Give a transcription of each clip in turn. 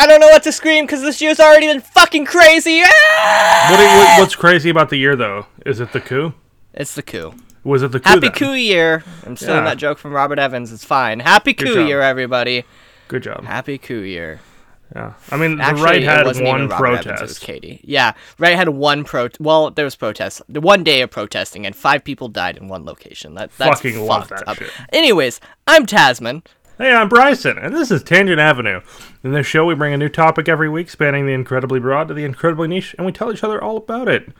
I don't know what to scream because this year's already been fucking crazy. Ah! What, what, what's crazy about the year though? Is it the coup? It's the coup. Was it the coup? Happy then? coup year. I'm stealing Yeah. that joke from Robert Evans. It's fine. Happy Good coup job. year, everybody. Good job. Happy coup year. Yeah. I mean, the Actually, right had one Robert Evans, it was protest. Katie. Yeah, right had one pro. Well, there was protests. The one day of protesting, and five people died in one location. That that's Fucking love that up. shit. Anyways, I'm Tazmen. Hey, I'm Bryson, and this is Tangent Avenue. In this show, we bring a new topic every week, spanning the incredibly broad to the incredibly niche, and we tell each other all about it.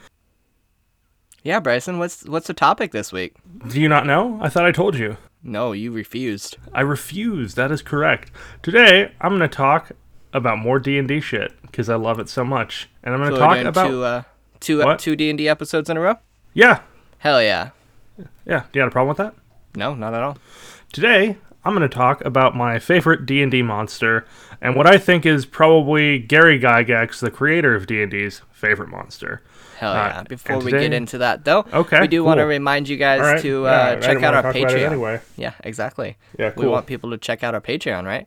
Yeah, Bryson. What's what's the topic this week? Do you not know? I thought I told you. No, you refused. I refuse. That is correct. Today, I'm going to talk about more D&D shit because I love it so much, and I'm going So to we're talk about two uh, two uh, two D and D episodes in a row. yeah, Hell yeah. yeah. Do you have a problem with that? No, not at all. Today, I'm going to talk about my favorite D&D monster and what I think is probably Gary Gygax, the creator of D&D's favorite monster. Hell Uh, yeah. Before and we get into that, though, Okay, we do want to remind you guys All right. to uh, I check out our talk about it Patreon. anyway. Yeah, exactly. Yeah, We want people to check out our Patreon, right?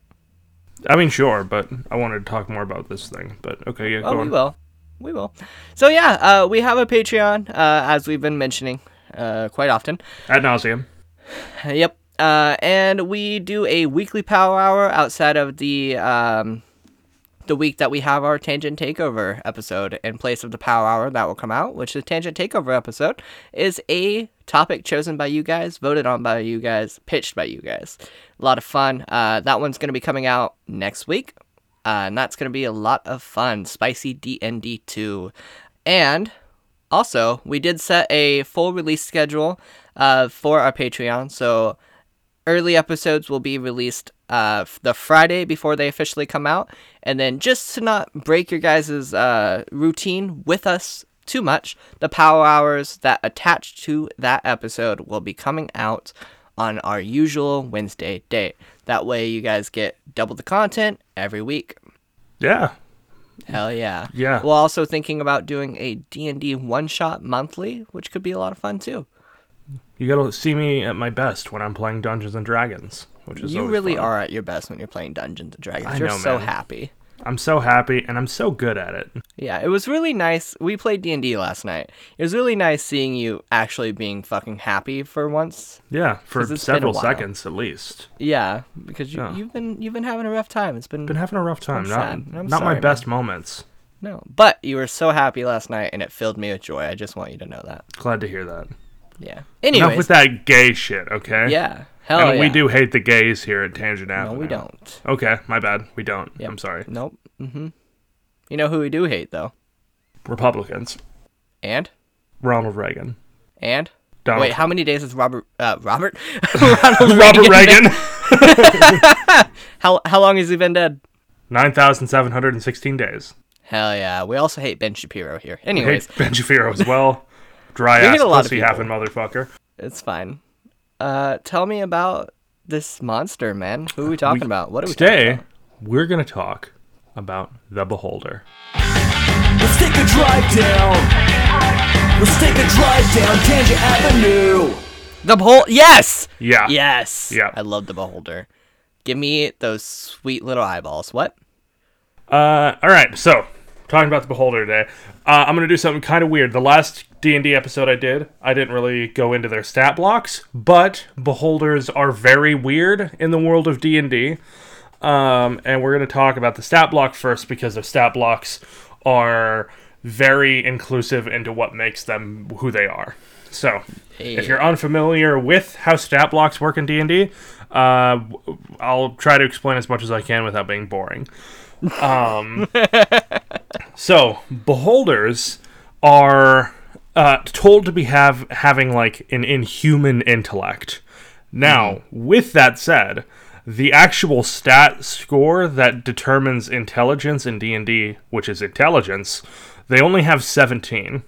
I mean, sure, but I wanted to talk more about this thing. But okay, yeah, Oh, go we on. will. We will. So yeah, uh, we have a Patreon, uh, as we've been mentioning uh, quite often. Ad nauseum. Yep. Uh, and we do a weekly power hour outside of the um, the week that we have our Tangent Takeover episode in place of the power hour that will come out, which the Tangent Takeover episode is a topic chosen by you guys, voted on by you guys, pitched by you guys. A lot of fun. Uh, that one's going to be coming out next week, uh, and that's going to be a lot of fun. Spicy DND two, and also we did set a full release schedule uh, for our Patreon, so early episodes will be released uh, the Friday before they officially come out. And then just to not break your guys' uh, routine with us too much, the power hours that attach to that episode will be coming out on our usual Wednesday date. That way you guys get double the content every week. Yeah, Hell yeah. Yeah. We're also thinking about doing a D&D one-shot monthly, which could be a lot of fun too. You gotta see me at my best when I'm playing Dungeons and Dragons, which is You really fun. are at your best when you're playing Dungeons and Dragons. I You're know, so man. happy. I'm so happy, and I'm so good at it. Yeah, it was really nice. We played D and D last night. It was really nice seeing you actually being fucking happy for once. Yeah, for 'Cause it's been a several seconds at least. Yeah, because you, Yeah. you've been you've been having a rough time. It's been, Been having a rough time. Not sad. Not sorry, my best moments. no, but you were so happy last night, and it filled me with joy. I just want you to know that. Glad to hear that. Yeah. Enough with that gay shit, okay? yeah, hell and yeah. we do hate the gays here at Tangent Avenue. No, we don't. Okay, my bad. We don't. Yep. I'm sorry. Nope. Mm-hmm. You know who we do hate though, Republicans. and Ronald Reagan. and. Donald Wait, how many days is Robert? Uh, Robert? Ronald Robert Reagan. How how long has he been dead? 9,716 days. Hell yeah. We also hate Ben Shapiro here. Anyways, hate Ben Shapiro as well. Dry We ass a lot of pussy people. having motherfucker. it's fine. Uh, tell me about this monster, man. Who are we talking about? What are we talking about? Today, we're going to talk about the Beholder. Let's take a drive down. Let's take a drive down Tangent Avenue. The behold. Yes. Yeah. Yes. Yeah. I love the beholder. Give me those sweet little eyeballs. What? Uh, all right, so talking about the Beholder today, uh, I'm gonna do something kind of weird. The last D and D episode I did, I didn't really go into their stat blocks, but Beholders are very weird in the world of D and D. Um, and we're gonna talk about the stat block first because the stat blocks are very inclusive into what makes them who they are. So, if you're unfamiliar with how stat blocks work in D and D, uh, I'll try to explain as much as I can without being boring. So beholders are uh, told to be have having like an inhuman intellect. Now, with that said, the actual stat score that determines intelligence in D and D, which is intelligence, they only have seventeen.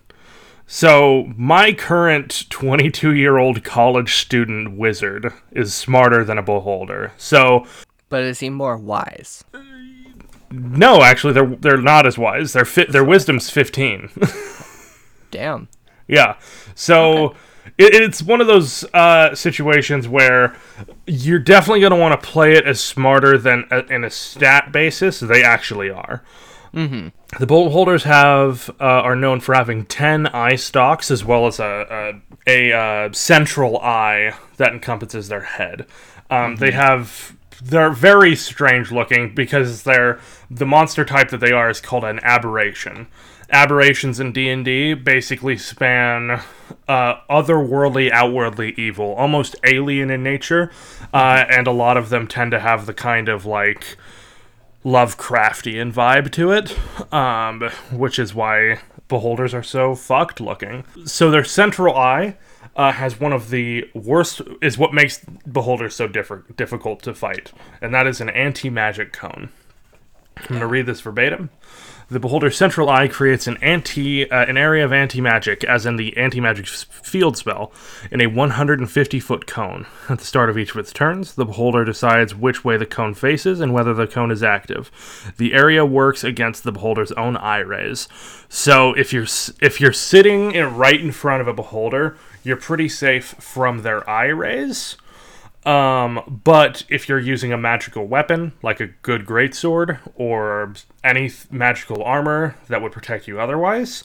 So my current twenty-two-year-old college student wizard is smarter than a beholder. So But is he more wise? no, actually, they're they're not as wise. Their fit their wisdom's fifteen. Damn. Yeah. So it, it's one of those uh, situations where you're definitely going to want to play it as smarter than uh, in a stat basis they actually are. Mm-hmm. The beholders have uh, are known for having ten eye stalks as well as a a, a uh, central eye that encompasses their head. Um, They have they're very strange looking because they're the monster type that they are is called an aberration aberrations in d&d basically span uh, otherworldly outwardly evil almost alien in nature uh, and a lot of them tend to have the kind of like lovecraftian vibe to it um, which is why beholders are so fucked looking. So their central eye uh, has one of the worst is what makes beholders so differ- difficult to fight and that is an anti-magic cone. I'm going to read this verbatim the beholder's central eye creates an anti uh, an area of anti magic, as in the anti magic field spell, in a 150 foot cone. At the start of each of its turns, the beholder decides which way the cone faces and whether the cone is active. The area works against the beholder's own eye rays. So if you're if you're sitting in, right in front of a beholder, you're pretty safe from their eye rays. Um, but if you're using a magical weapon, like a good greatsword, or any th- magical armor that would protect you otherwise,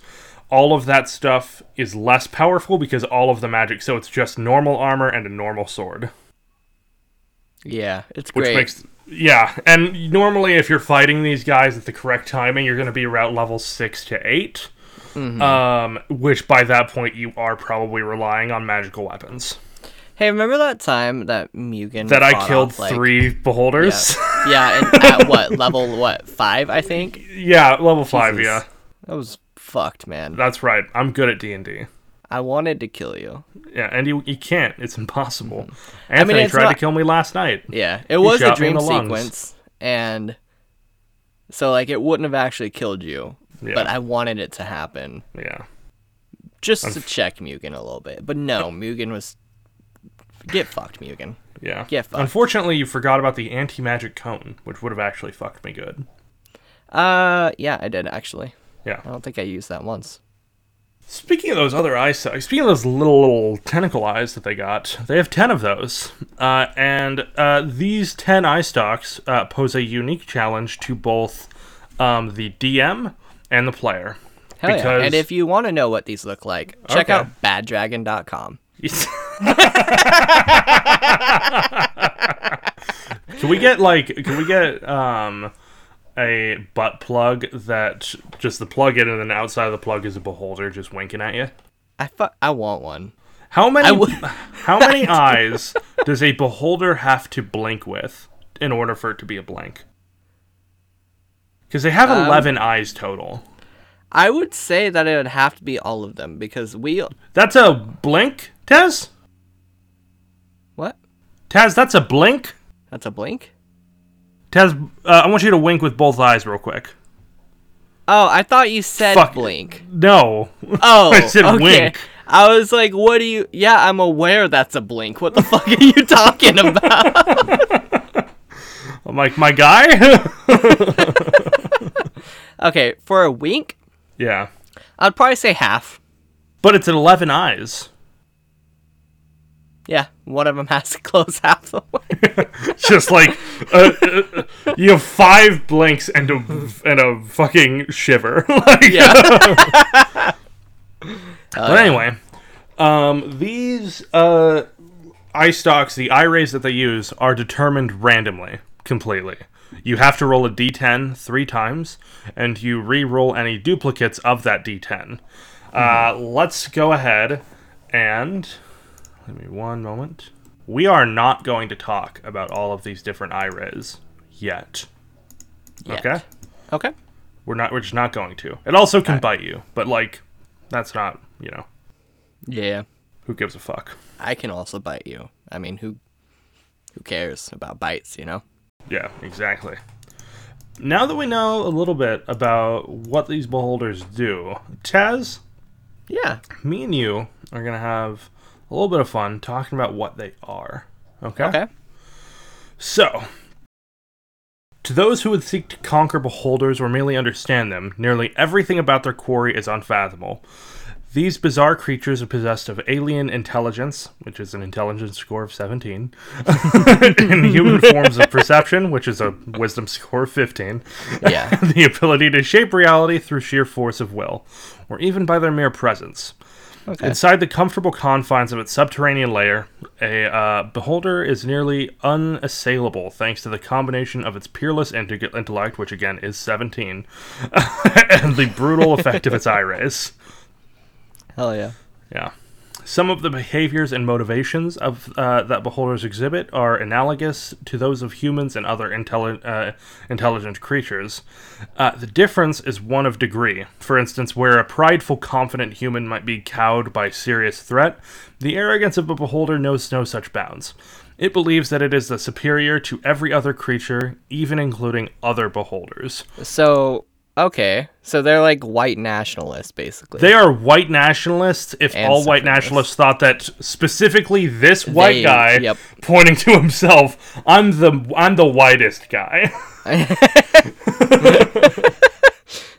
all of that stuff is less powerful because all of the magic, so it's just normal armor and a normal sword. Yeah, it's Which great. makes. Yeah, and normally if you're fighting these guys at the correct timing, you're going to be around level 6 to 8. Mm-hmm. Um, which by that point you are probably relying on magical weapons. Hey, remember that time that Mugen That I killed off, like- three beholders. Yeah, yeah, and at what level? What five? I think Yeah, level five. Jesus. Yeah, that was fucked, man. that's right. I'm good at D and D. I wanted to kill you. Yeah, and you you can't. It's impossible. I mean, Anthony it's tried not- to kill me last night. Yeah, it was a shot me in dream lungs. sequence, and so like it wouldn't have actually killed you, Yeah. but I wanted it to happen Yeah, just to check Mugen a little bit. But no, Mugen was get fucked, Mugen. yeah. Get fucked. Unfortunately, you forgot about the anti magic cone, which would have actually fucked me good. Uh, yeah, I did actually. Yeah. I don't think I used that once. Speaking of those other eye stalks, speaking of those little little tentacle eyes that they got, they have ten of those, uh, and uh, these ten eye stalks uh, pose a unique challenge to both um, the DM and the player. Hell Because- yeah! And if you want to know what these look like, check Okay. out baddragon.com. can we get like can we get um a butt plug that just the plug in and then outside of the plug is a beholder just winking at you? I fu- I want one. How many would- how many eyes does a beholder have to blink with in order for it to be a blink? Because they Um, have eleven eyes total. I would say that it would have to be all of them because we That's a blink, Taz. Taz, that's a blink. That's a blink. Taz, uh, I want you to wink with both eyes real quick. Oh, I thought you said Fuck. blink. No. Oh, I said okay. wink. I was like, what do you? Yeah, I'm aware that's a blink. What the fuck are you talking about? I'm like my guy. okay, for a wink, yeah. I'd probably say half. But it's at 11 eyes. Yeah, one of them has to close half the way. Just like uh, uh, you have five blinks and a and a fucking shiver. like, Yeah. But anyway, um, these uh, eye stalks, the eye rays that they use, are determined randomly, completely. You have to roll a d10 three times, and you re-roll any duplicates of that d10. Uh, let's go ahead and let me one moment. We are not going to talk about all of these different rays yet. Yet. Okay, Okay. we're not. We're just not going to. It also can bite you, but like, that's not. You know, Yeah. who gives a fuck? I can also bite you. I mean, who who cares about bites, you know? Yeah, exactly. Now that we know a little bit about what these beholders do, Taz, Yeah. me and you are gonna have a little bit of fun talking about what they are. Okay. Okay. So, to those who would seek to conquer beholders or merely understand them, nearly everything about their quarry is unfathomable. These bizarre creatures are possessed of alien intelligence, which is an intelligence score of 17, and human forms of perception, which is a wisdom score of 15, Yeah. the ability to shape reality through sheer force of will, or even by their mere presence. Okay. Inside the comfortable confines of its subterranean lair, a uh, beholder is nearly unassailable thanks to the combination of its peerless intellect, which again is 17, and the brutal effect of its eye rays. Hell yeah. Yeah. Some of the behaviors and motivations of uh, that beholders exhibit are analogous to those of humans and other intelli- uh, intelligent creatures. Uh, the difference is one of degree. For instance, where a prideful, confident human might be cowed by serious threat, the arrogance of a beholder knows no such bounds. It believes that it is the superior to every other creature, even including other beholders. So okay, so they're like white nationalists, basically. They are white nationalists. If And all white nationalists thought that specifically this white They- guy yep. pointing to himself, I'm the I'm the whitest guy.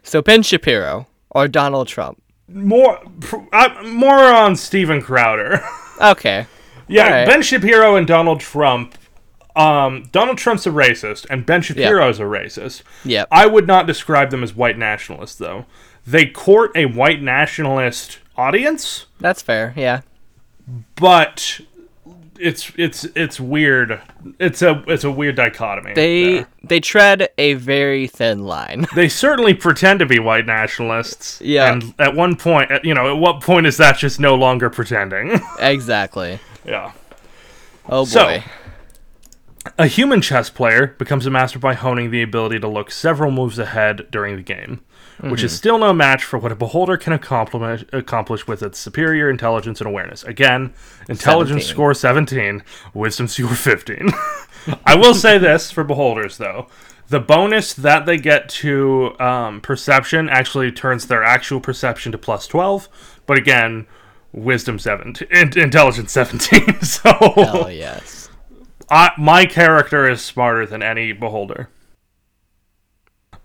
so Ben Shapiro or Donald Trump. more pr- uh, more on Steven Crowder. Okay. yeah, Alright. Ben Shapiro and Donald Trump. Um, Donald Trump's a racist, and Ben Shapiro's a racist. Yeah. I would not describe them as white nationalists, though. They court a white nationalist audience. That's fair. Yeah. but it's it's it's weird. It's a it's a weird dichotomy. They there. they tread a very thin line. they certainly pretend to be white nationalists. Yeah. and at one point, you know, at what point is that just no longer pretending? exactly. yeah. Oh boy. So- A human chess player becomes a master by honing the ability to look several moves ahead during the game, which is still no match for what a beholder can accomplish, accomplish with its superior intelligence and awareness. Again, intelligence 17. score 17, wisdom score 15. I will say this for beholders, though. The bonus that they get to um, perception actually turns their actual perception to plus 12, but again, wisdom 17, in- intelligence 17. So Hell yes. I, my character is smarter than any beholder.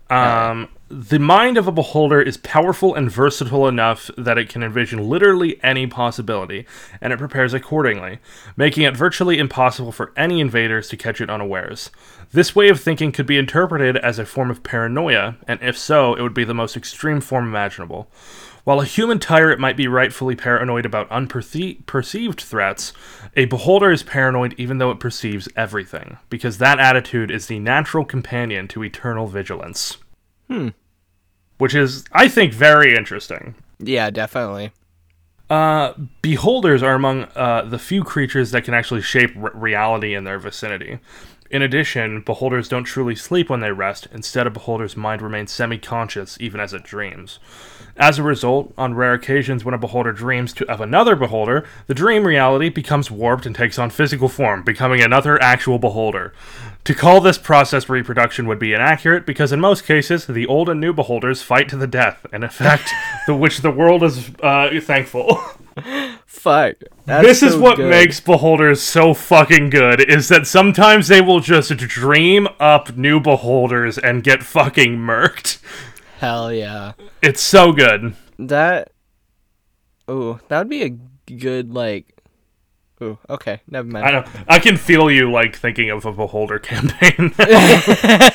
Um, the mind of a beholder is powerful and versatile enough that it can envision literally any possibility, and it prepares accordingly, making it virtually impossible for any invaders to catch it unawares. This way of thinking could be interpreted as a form of paranoia, and if so, it would be the most extreme form imaginable. While a human tyrant might be rightfully paranoid about unperceived threats, a beholder is paranoid even though it perceives everything, because that attitude is the natural companion to eternal vigilance. Hmm. Which is, I think, very interesting. Yeah, definitely. Uh, beholders are among uh, the few creatures that can actually shape reality in their vicinity. In addition, beholders don't truly sleep when they rest. Instead, a beholder's mind remains semi conscious even as it dreams. As a result, on rare occasions when a beholder dreams to, of another beholder, the dream reality becomes warped and takes on physical form, becoming another actual beholder. To call this process reproduction would be inaccurate because, in most cases, the old and new beholders fight to the death, an effect the which the world is uh, thankful. Fuck. This is so what good. makes beholders so fucking good is that sometimes they will just dream up new beholders and get fucking murked. Hell yeah. It's so good. That. Ooh, that would be a good like. Ooh, okay, never mind. I know. I can feel you like thinking of a beholder campaign.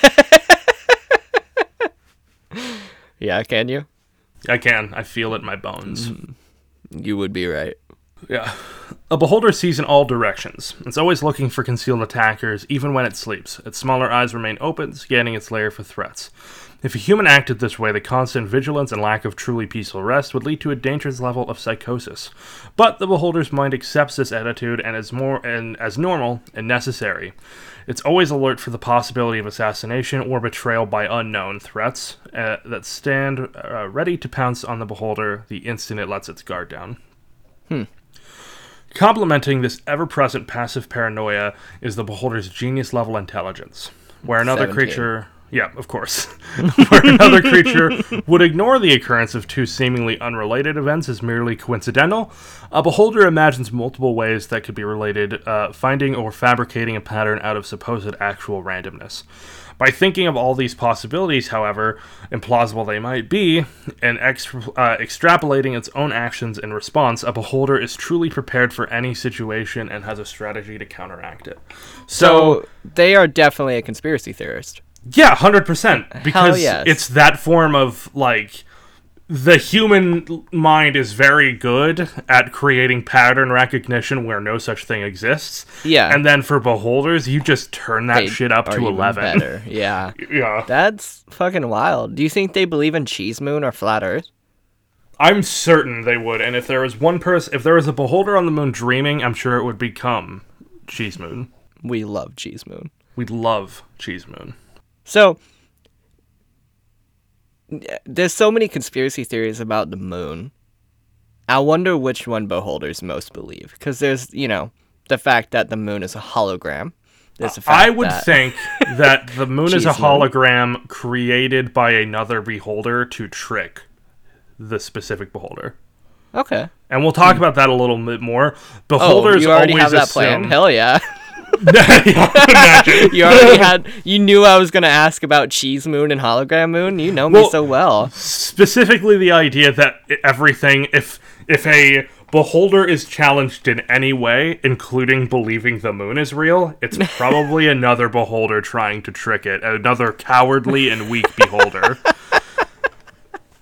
Yeah, can you? I can. I feel it in my bones. Mm, you would be right. Yeah. A beholder sees in all directions. It's always looking for concealed attackers, even when it sleeps. Its smaller eyes remain open, scanning its lair for threats. If a human acted this way, the constant vigilance and lack of truly peaceful rest would lead to a dangerous level of psychosis. But the beholder's mind accepts this attitude and is more and as normal and necessary. It's always alert for the possibility of assassination or betrayal by unknown threats uh, that stand uh, ready to pounce on the beholder the instant it lets its guard down. Complementing this ever present passive paranoia is the beholder's genius level intelligence, where another 17. creature. Yeah, of course. where another creature would ignore the occurrence of two seemingly unrelated events as merely coincidental, a beholder imagines multiple ways that could be related, uh, finding or fabricating a pattern out of supposed actual randomness. By thinking of all these possibilities, however, implausible they might be, and uh, extrapolating its own actions in response, a beholder is truly prepared for any situation and has a strategy to counteract it. So, So they are definitely a conspiracy theorist. Yeah, hundred percent. Because yes. it's that form of like the human mind is very good at creating pattern recognition where no such thing exists. Yeah. And then for beholders, you just turn that They shit up to even eleven. Better. Yeah. Yeah. That's fucking wild. Do you think they believe in cheese moon or flat earth? I'm certain they would. And if there was one person if there was a beholder on the moon dreaming, I'm sure it would become Cheese Moon. We love cheese moon. We'd love Cheese Moon. So there's so many conspiracy theories about the moon. I wonder which one beholders most believe because there's, you know, the fact that the moon is a hologram. There's the fact I would that- think that the moon is a Cheese moon. hologram created by another beholder to trick the specific beholder. Okay. And we'll talk about that a little bit more. Oh, Beholders you already always have that assume... plan. Hell yeah. You already had you knew I was going to ask about cheese moon and hologram moon. You know me so well. Specifically, the idea that everything, if if a beholder is challenged in any way, including believing the moon is real, it's probably another beholder trying to trick it, another cowardly and weak beholder.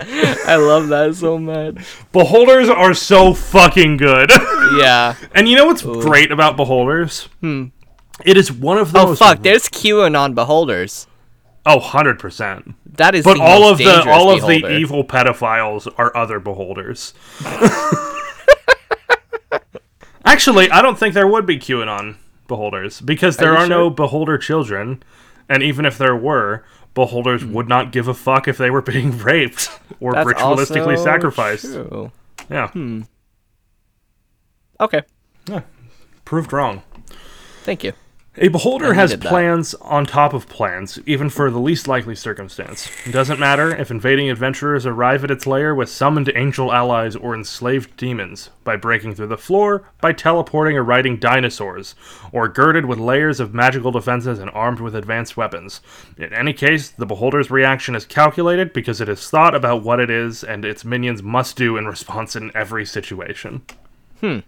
I love that so much. Beholders are so fucking good. Yeah. and you know what's great about beholders? Hmm. It is one of those. Oh those. fuck, there's QAnon beholders. Oh, 100%. That is But the all most of the dangerous all of beholder. the evil pedophiles are other beholders. Actually, I don't think there would be QAnon beholders because there you are no beholder children, and even if there were, beholders hmm. would not give a fuck if they were being raped or That's ritualistically also sacrificed. true. Yeah, hmm. Okay. Yeah. proved wrong. Thank you. A beholder has plans on top of plans, even for the least likely circumstance. It doesn't matter if invading adventurers arrive at its lair with summoned angel allies or enslaved demons, by breaking through the floor, by teleporting or riding dinosaurs, or girded with layers of magical defenses and armed with advanced weapons. In any case, the beholder's reaction is calculated because it has thought about what it is and its minions must do in response in every situation. Hmm.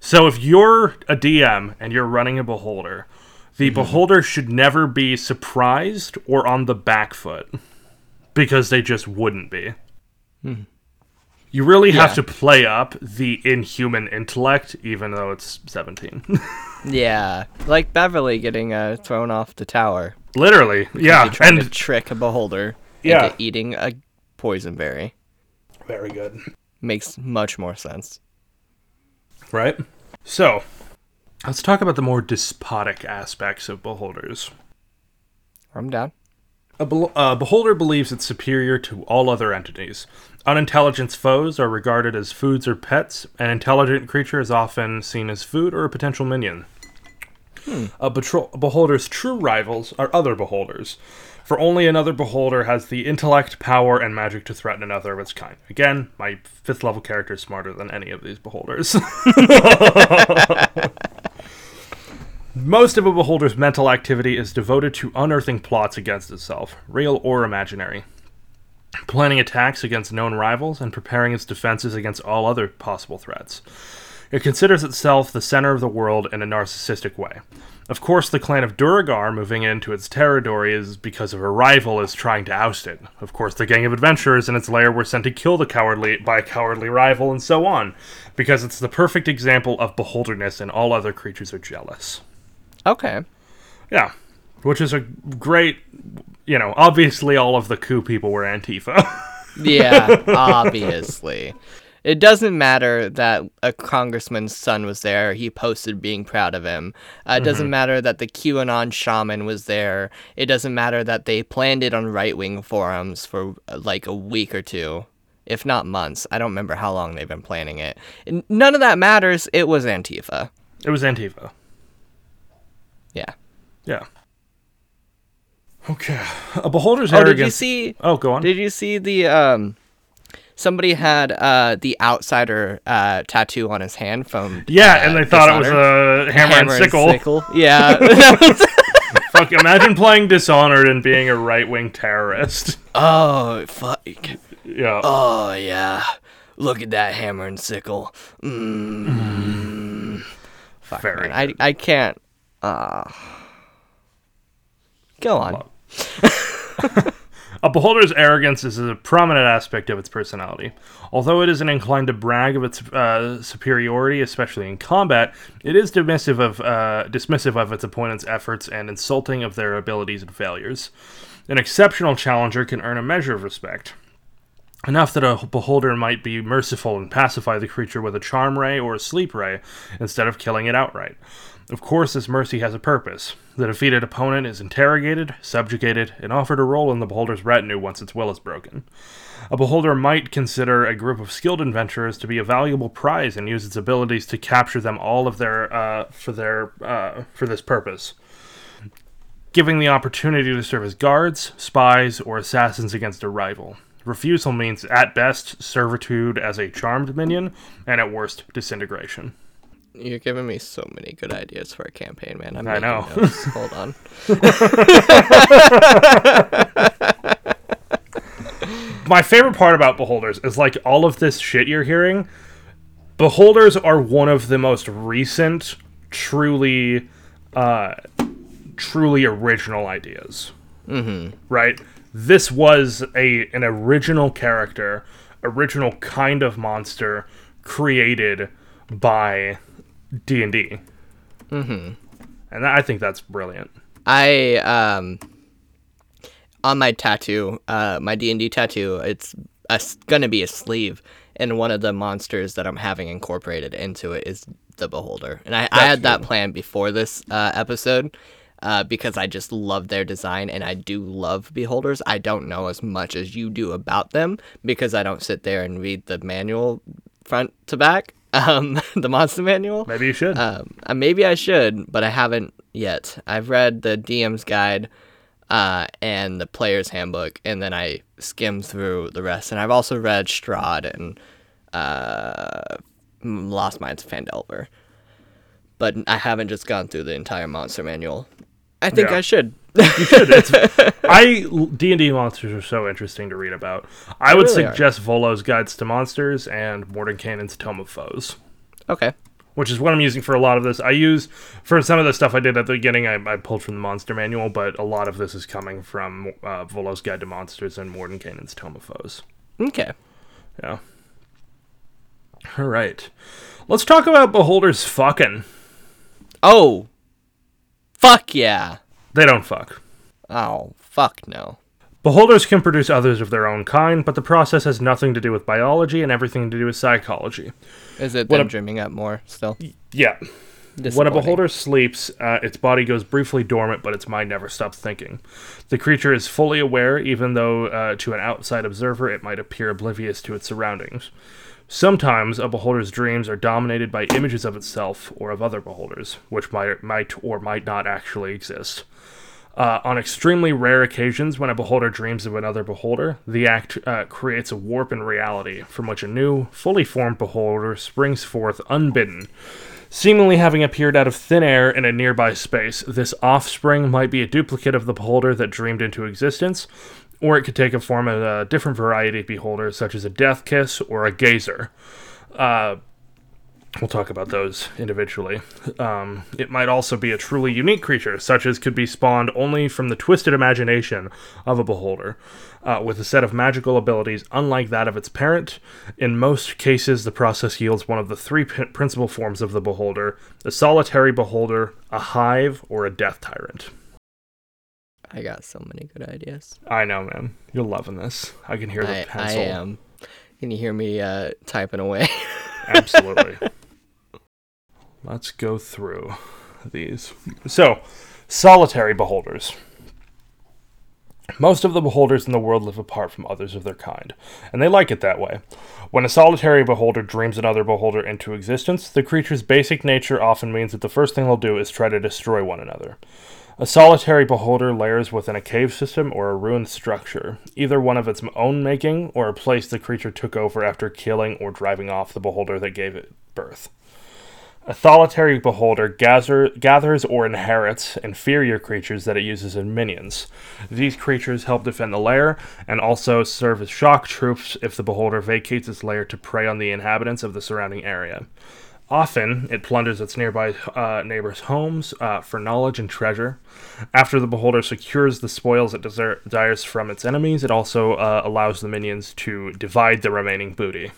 So if you're a DM and you're running a beholder, the beholder should never be surprised or on the back foot because they just wouldn't be. You really have to play up the inhuman intellect, even though it's 17. Yeah, like Beverly getting uh, thrown off the tower. Literally, yeah. He tried to And trick a beholder Yeah. into eating a poison berry. very good. Makes much more sense. Right? So, let's talk about the more despotic aspects of beholders. I'm down. A bel- uh, beholder believes it's superior to all other entities. Unintelligence foes are regarded as foods or pets. An intelligent creature is often seen as food or a potential minion. A, betro- a beholder's true rivals are other beholders, for only another beholder has the intellect, power, and magic to threaten another of its kind. Again, my fifth level character is smarter than any of these beholders. Most of a beholder's mental activity is devoted to unearthing plots against itself, real or imaginary, planning attacks against known rivals, and preparing its defenses against all other possible threats. It considers itself the center of the world in a narcissistic way. Of course, the clan of duergar moving into its territory is because of a rival is trying to oust it. Of course, the gang of adventurers in its lair were sent to kill the cowardly by a cowardly rival, and so on, because it's the perfect example of beholderness, and all other creatures are jealous. Okay. Yeah, which is a great, you know, obviously all of the coup people were Antifa. Yeah, obviously. It doesn't matter that a congressman's son was there. He posted being proud of him. Uh, it doesn't matter that the QAnon shaman was there. It doesn't matter that they planned it on right wing forums for uh, like a week or two, if not months. I don't remember how long they've been planning it. None of that matters. It was Antifa. it was Antifa. Yeah. Yeah. Okay. A beholder's Oh, arrogance. did you see? Oh, go on. Did you see the um? Somebody had uh the outsider uh tattoo on his hand from yeah, uh, and they thought it was a hammer, and sickle. Yeah. That was Fuck, imagine playing Dishonored and being a right wing terrorist. Oh fuck. Yeah. Oh yeah. Look at that hammer and sickle. Mm. Fuck, Very. I I can't. Uh... Go on. A beholder's arrogance is a prominent aspect of its personality. Although it isn't inclined to brag of its uh, superiority, especially in combat, it is dismissive of uh, dismissive of its opponent's efforts and insulting of their abilities and failures. An exceptional challenger can earn a measure of respect. Enough that a beholder might be merciful and pacify the creature with a charm ray or a sleep ray instead of killing it outright. Of course, this mercy has a purpose. The defeated opponent is interrogated, subjugated, and offered a role in the beholder's retinue once its will is broken. A beholder might consider a group of skilled adventurers to be a valuable prize and use its abilities to capture them all of their uh, for their uh, for this purpose giving the opportunity to serve as guards, spies, or assassins against a rival. Refusal means, at best, servitude as a charmed minion, and at worst, disintegration. You're giving me so many good ideas for a campaign, man. I'm I know. notes. Hold on. My favorite part about Beholders is like all of this shit you're hearing. Beholders are one of the most recent, truly, uh, truly original ideas. Mm-hmm. Right? This was a an original character, original kind of monster created by D and D. Mm-hmm. And I think that's brilliant. I um on my tattoo, uh my D&D tattoo, it's a, gonna be a sleeve and one of the monsters that I'm having incorporated into it is the beholder. And I, I had that plan before this uh, episode uh, because I just love their design and I do love beholders. I don't know as much as you do about them because I don't sit there and read the manual front to back. Um, the monster manual. Maybe you should. Um, uh, maybe I should, but I haven't yet. I've read the DM's guide uh, and the player's handbook, and then I skimmed through the rest. And I've also read Strahd and uh, Lost Minds of Phandelver. But I haven't just gone through the entire monster manual. I think Yeah. I should. You should. It's, I D and D monsters are so interesting to read about. I would really are. suggest Volo's Guides to Monsters and Mordenkainen's Tome of Foes, okay. which is what I'm using for a lot of this. I use for some of the stuff I did at the beginning. I, I pulled from the Monster Manual, but a lot of this is coming from uh, Volo's Guide to Monsters and Mordenkainen's Tome of Foes. Okay. Yeah. All right, let's talk about Beholders fucking. Oh. Fuck yeah. They don't fuck. Oh, fuck no. Beholders can produce others of their own kind, but the process has nothing to do with biology and everything to do with psychology. Is it What them a- dreaming up more still? Yeah. When a beholder sleeps, uh, its body goes briefly dormant, but its mind never stops thinking. The creature is fully aware, even though uh, to an outside observer it might appear oblivious to its surroundings. Sometimes a beholder's dreams are dominated by images of itself or of other beholders, which might, might or might not actually exist. Uh, on extremely rare occasions, when a beholder dreams of another beholder, the act uh, creates a warp in reality from which a new, fully formed beholder springs forth unbidden. Seemingly having appeared out of thin air in a nearby space, this offspring might be a duplicate of the beholder that dreamed into existence, or it could take a form of a different variety of beholders, such as a death kiss or a gazer. Uh, We'll talk about those individually. Um, it might also be a truly unique creature, such as could be spawned only from the twisted imagination of a beholder, uh, with a set of magical abilities unlike that of its parent. In most cases, the process yields one of the three p- principal forms of the beholder a solitary beholder, a hive, or a death tyrant. I got so many good ideas. I know, man. You're loving this. I can hear the I, I am. Can you hear me uh, typing away? Absolutely. Let's go through these. So, solitary beholders. Most of the beholders in the world live apart from others of their kind, and they like it that way. When a solitary beholder dreams another beholder into existence, the creature's basic nature often means that the first thing they'll do is try to destroy one another. A solitary beholder lairs within a cave system or a ruined structure, either one of its own making or a place the creature took over after killing or driving off the beholder that gave it birth. A solitary beholder gather, gathers or inherits inferior creatures that it uses as minions. These creatures help defend the lair and also serve as shock troops if the beholder vacates its lair to prey on the inhabitants of the surrounding area. Often, it plunders its nearby uh, neighbors' homes uh, for knowledge and treasure. After the beholder secures the spoils it desires from its enemies, it also uh, allows the minions to divide the remaining booty.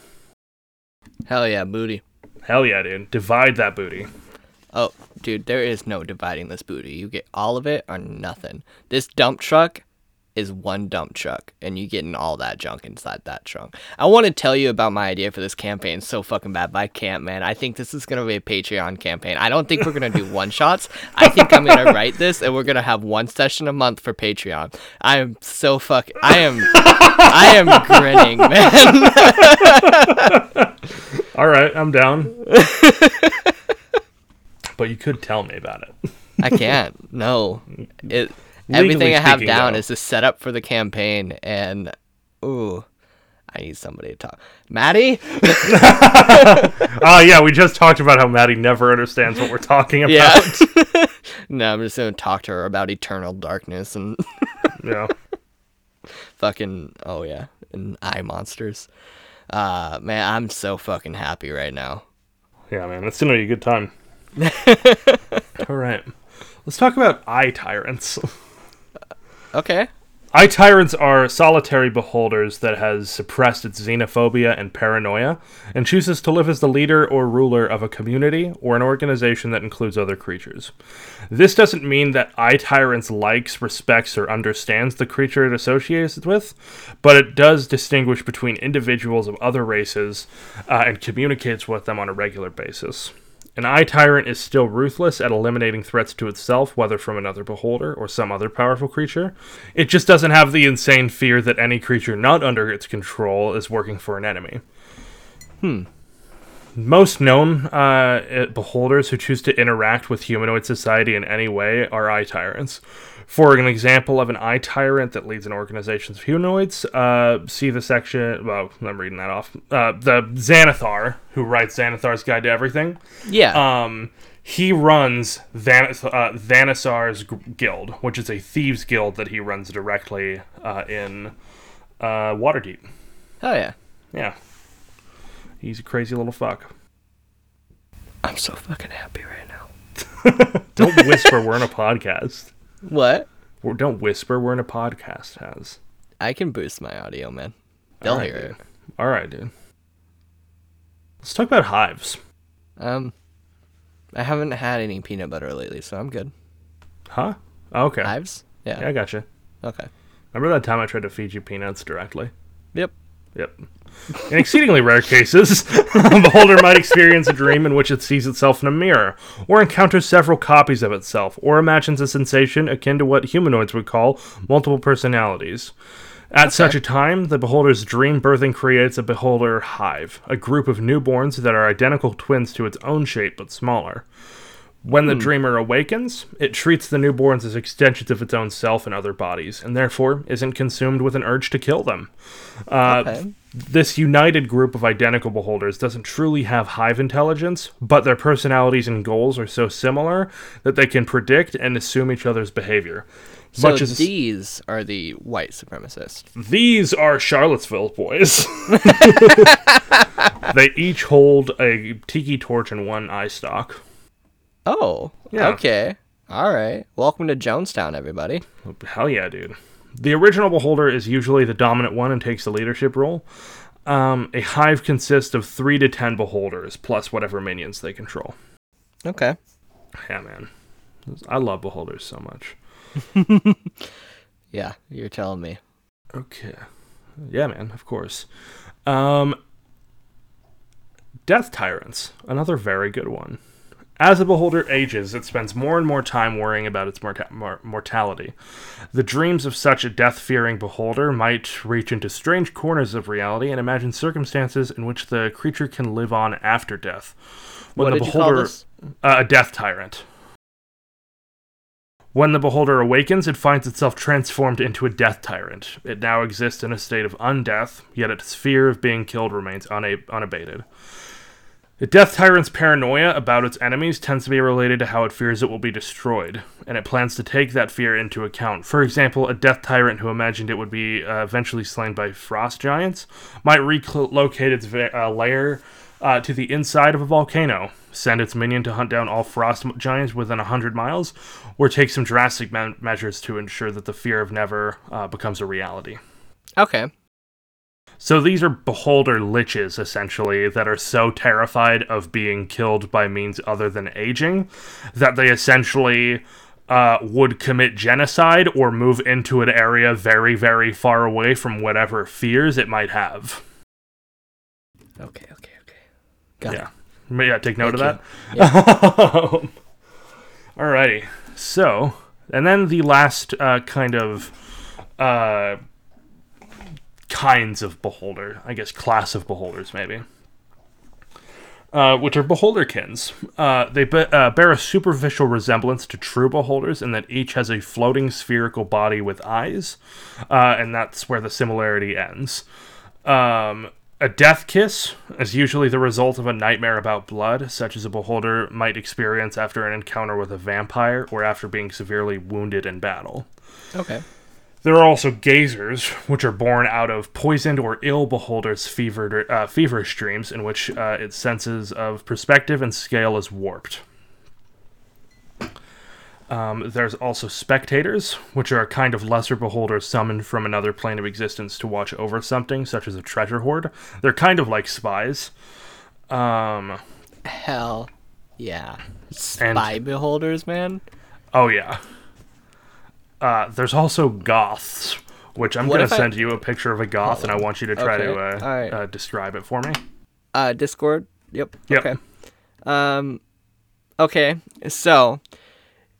Hell yeah, booty. Hell yeah, dude. Divide that booty. Oh, dude, there is no dividing this booty. You get all of it or nothing. This dump truck is one dump truck, and you getting all that junk inside that trunk. I want to tell you about my idea for this campaign so fucking bad, but I can't, man. I think this is gonna be a Patreon campaign. I don't think we're gonna do one shots. I think I'm gonna write this, and we're gonna have one session a month for Patreon. I am so fuck. I am. I am grinning, man. All right, I'm down. but you could tell me about it. I can't. No. It everything I have speaking, down though. is the setup for the campaign and ooh, I need somebody to talk. Maddie? Oh yeah, we just talked about how Maddie never understands what we're talking about. Yeah. no, I'm just gonna talk to her about eternal darkness and yeah. fucking oh yeah, and eye monsters. Uh man, I'm so fucking happy right now. Yeah, man, it's gonna be a good time. All right, let's talk about eye tyrants. Okay. Eye tyrants are solitary beholders that has suppressed its xenophobia and paranoia, and chooses to live as the leader or ruler of a community or an organization that includes other creatures. This doesn't mean that eye tyrants likes, respects, or understands the creature it associates with, but it does distinguish between individuals of other races uh, and communicates with them on a regular basis. An eye tyrant is still ruthless at eliminating threats to itself, whether from another beholder or some other powerful creature. It just doesn't have the insane fear that any creature not under its control is working for an enemy. Hmm. Most known uh, beholders who choose to interact with humanoid society in any way are eye tyrants. For an example of an eye tyrant that leads an organization of humanoids, uh, see the section. Well, I'm reading that off. Uh, the Xanathar, who writes Xanathar's Guide to Everything Yeah. um, he runs Thanos, uh, guild, which is a thieves guild that he runs directly uh, in uh, Waterdeep. Oh yeah. Yeah, he's a crazy little fuck. I'm so fucking happy right now. Don't whisper we're in a podcast. What? Or don't whisper we're in a podcast. Has I can boost my audio, man. They'll Alright, hear it. All right, dude. Let's talk about hives. Um I haven't had any peanut butter lately, so I'm good. Huh? Okay. Hives? Yeah. Yeah, I gotcha. Okay. Remember that time I tried to feed you peanuts directly? Yep. Yep. In exceedingly rare cases, a beholder might experience a dream in which it sees itself in a mirror, or encounters several copies of itself, or imagines a sensation akin to what humanoids would call multiple personalities. At such a time, the beholder's dream birthing creates a beholder hive, a group of newborns that are identical twins to its own shape but smaller. When the dreamer awakens, it treats the newborns as extensions of its own self and other bodies, and therefore isn't consumed with an urge to kill them. Uh, Okay. This united group of identical beholders doesn't truly have hive intelligence, but their personalities and goals are so similar that they can predict and assume each other's behavior. So Much as these are the white supremacists. these are Charlottesville boys. they each hold a tiki torch and one eye stalk. Oh. Yeah. Okay. All right. Welcome to Jonestown, everybody. Hell yeah, dude. The original beholder is usually the dominant one and takes the leadership role. Um, a hive consists of three to ten beholders plus whatever minions they control. Okay. Yeah, man. I love beholders so much. Yeah, you're telling me. Okay. Yeah, man, of course. Um, Death Tyrants, another very good one. As a beholder ages, it spends more and more time worrying about its morta- mor- mortality. The dreams of such a death fearing beholder might reach into strange corners of reality and imagine circumstances in which the creature can live on after death. When what the did you call beholder this? uh, a death tyrant. When the beholder awakens, it finds itself transformed into a death tyrant. It now exists in a state of undeath, yet its fear of being killed remains una- unabated. The Death Tyrant's paranoia about its enemies tends to be related to how it fears it will be destroyed, and it plans to take that fear into account. For example, a Death Tyrant who imagined it would be uh, eventually slain by frost giants might relocate its uh, lair uh, to the inside of a volcano, send its minion to hunt down all frost giants within 100 miles, or take some drastic me- measures to ensure that the fear of never uh, becomes a reality. Okay. So these are beholder liches, essentially, that are so terrified of being killed by means other than aging that they essentially uh, would commit genocide or move into an area very, very far away from whatever fears it might have. Okay. Okay. Okay. Got Yeah. But yeah, take note Thank of that. Alrighty. So, and then the last uh, kind of uh, kinds of beholder, I guess, class of beholders, maybe. Uh, which are beholderkins. Uh, they be- uh, bear a superficial resemblance to true beholders in that each has a floating spherical body with eyes, uh, and that's where the similarity ends. Um, a death kiss is usually the result of a nightmare about blood, such as a beholder might experience after an encounter with a vampire or after being severely wounded in battle. Okay. There are also gazers, which are born out of poisoned or ill beholders' fevered, uh, feverish dreams, in which uh, its senses of perspective and scale is warped. Um, there's also spectators, which are a kind of lesser beholder summoned from another plane of existence to watch over something, such as a treasure hoard. They're kind of like spies. Um, Hell. Yeah. Spy beholders, man. oh yeah. Uh, there's also gauths, which I'm What gonna if I- send you a picture of a gauth, and I want you to try to uh, alright. uh, describe it for me. Uh, Discord. Yep. Yep. Okay. Um, okay. So,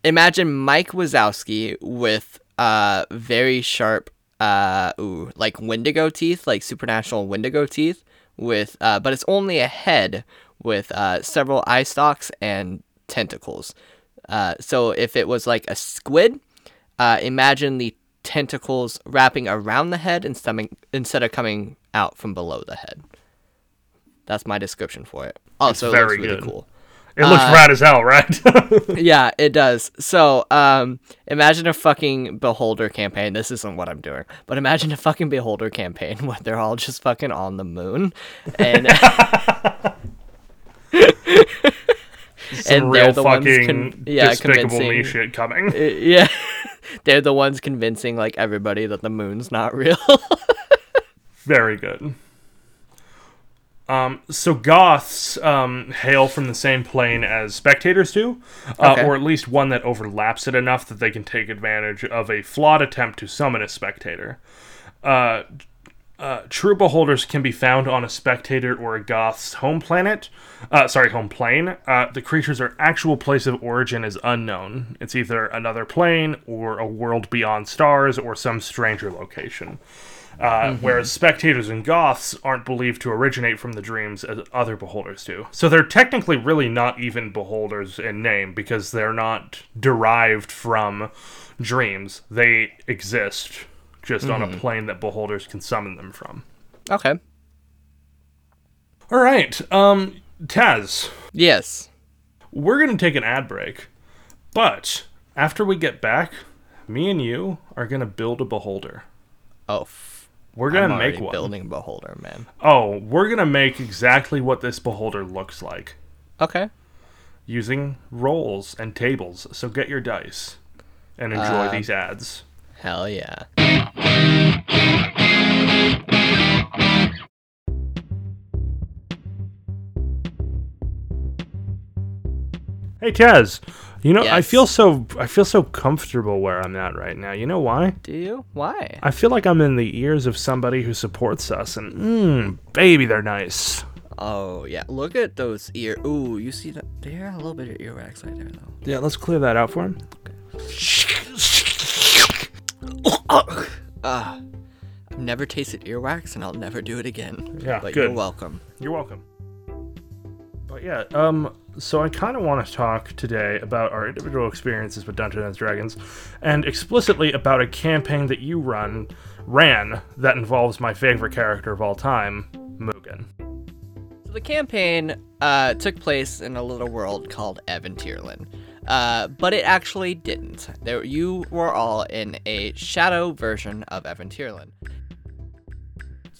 imagine Mike Wazowski with uh very sharp uh ooh like Wendigo teeth, like supernatural Wendigo teeth, with uh, but it's only a head with uh several eye stalks and tentacles. Uh, so if it was like a squid, uh, imagine the tentacles wrapping around the head and stomach instead of coming out from below the head. That's my description for it. Also, it very looks really good. cool. It looks rad as hell, right? Yeah, it does. So, um, imagine a fucking beholder campaign. This isn't what I'm doing, but imagine a fucking beholder campaign where they're all just fucking on the moon, and and real they're the ones fucking con- yeah, despicable me shit coming. yeah, they're the ones convincing like everybody that the moon's not real. Very good. Um, so gauths um, hail from the same plane as spectators do, uh, Okay. or at least one that overlaps it enough that they can take advantage of a flawed attempt to summon a spectator. Uh, uh, true beholders can be found on a spectator or a gauth's home planet. Uh, sorry, home plane. Uh, the creature's actual place of origin is unknown. It's either another plane or a world beyond stars or some stranger location. Uh, Whereas spectators and gauths aren't believed to originate from the dreams as other beholders do. So they're technically really not even beholders in name because they're not derived from dreams. They exist just on a plane that beholders can summon them from. okay. All right, um, Taz, Yes. we're gonna take an ad break, but after we get back, me and you are gonna build a beholder. Oh. F- We're gonna make one. building beholder, man. Oh, we're gonna make exactly what this beholder looks like Okay. using rolls and tables. So get your dice and enjoy Uh, these ads. Hell yeah. Hey Taz, you know I feel so I feel so comfortable where I'm at right now. You know why? Do you? Why? I feel like I'm in the ears of somebody who supports us, and mmm, baby, they're nice. Oh yeah. Look at those ear. Ooh, you see that? There a little bit of earwax right there though. Yeah, let's clear that out for him. Ah, I've never tasted earwax, and I'll never do it again. Yeah, but good. you're welcome. You're welcome. But yeah, um, so I kind of want to talk today about our individual experiences with Dungeons and Dragons, and explicitly about a campaign that you run, ran, that involves my favorite character of all time, Mugen. So the campaign uh, took place in a little world called Aventierland. Uh, but it actually didn't. There, you were all in a shadow version of Aventierland.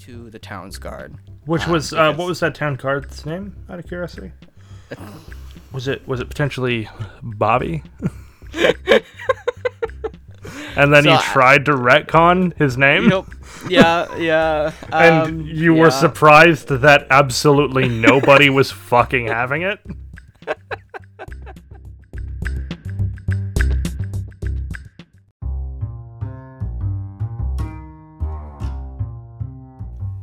To the town's guard. Which Um, was uh, what was that town card's name? Out of curiosity, was it was it potentially Bobby? and then So you I- tried to retcon his name, Yep. Yeah, yeah. and um, you were surprised that absolutely nobody was fucking having it.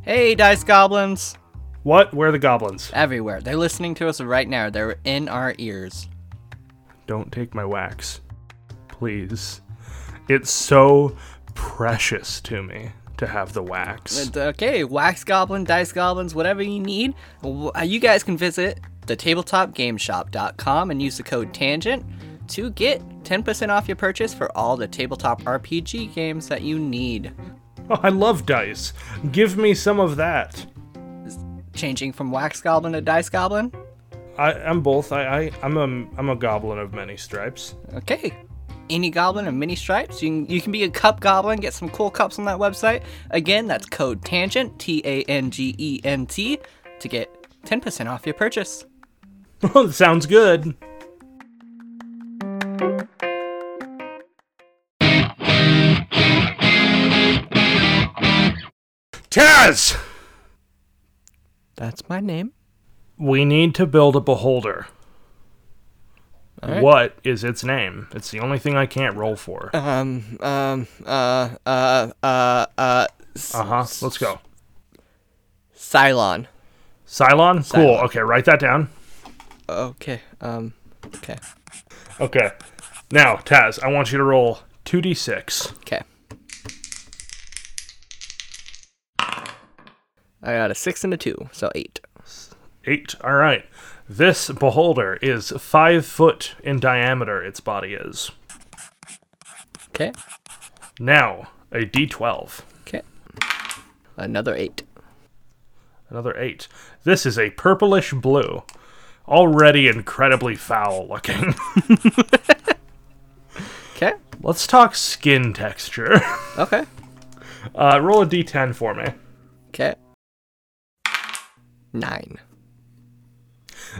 Hey, Dice Goblins! What? Where are the goblins? Everywhere. They're listening to us right now. They're in our ears. Don't take my wax, please. It's so precious to me to have the wax. Okay, Wax Goblin, Dice Goblins, whatever you need, uh, you guys can visit the tabletopgameshop.com and use the code TANGENT to get 10% off your purchase for all the tabletop RPG games that you need. Oh, I love dice. Give me some of that. Changing from Wax Goblin to Dice Goblin? I, I'm both. I, I I'm a I'm a goblin of many stripes. Okay. Any goblin of many stripes. You can, you can be a cup goblin, get some cool cups on that website. Again, that's code TANGENT, T A N G E N T, to get 10% off your purchase. Sounds good. Taz, That's my name. we need to build a beholder. right. What is its name? It's the only thing I can't roll for. Uh Um, um, uh, uh, uh, uh, huh. Let's go. Cylon. Cylon? Cool. Cylon. Okay, write that down. Okay, um, okay, Okay. Now, Taz, I want you to roll 2d6. okay. I got a six and a two, so eight. Eight. All right. This beholder is five foot in diameter, its body is. Okay, Now, a d12. okay. Another eight. Another eight. This is a purplish blue. Already incredibly foul looking. Okay, Let's talk skin texture. okay, Uh, roll a d10 for me. okay. Nine.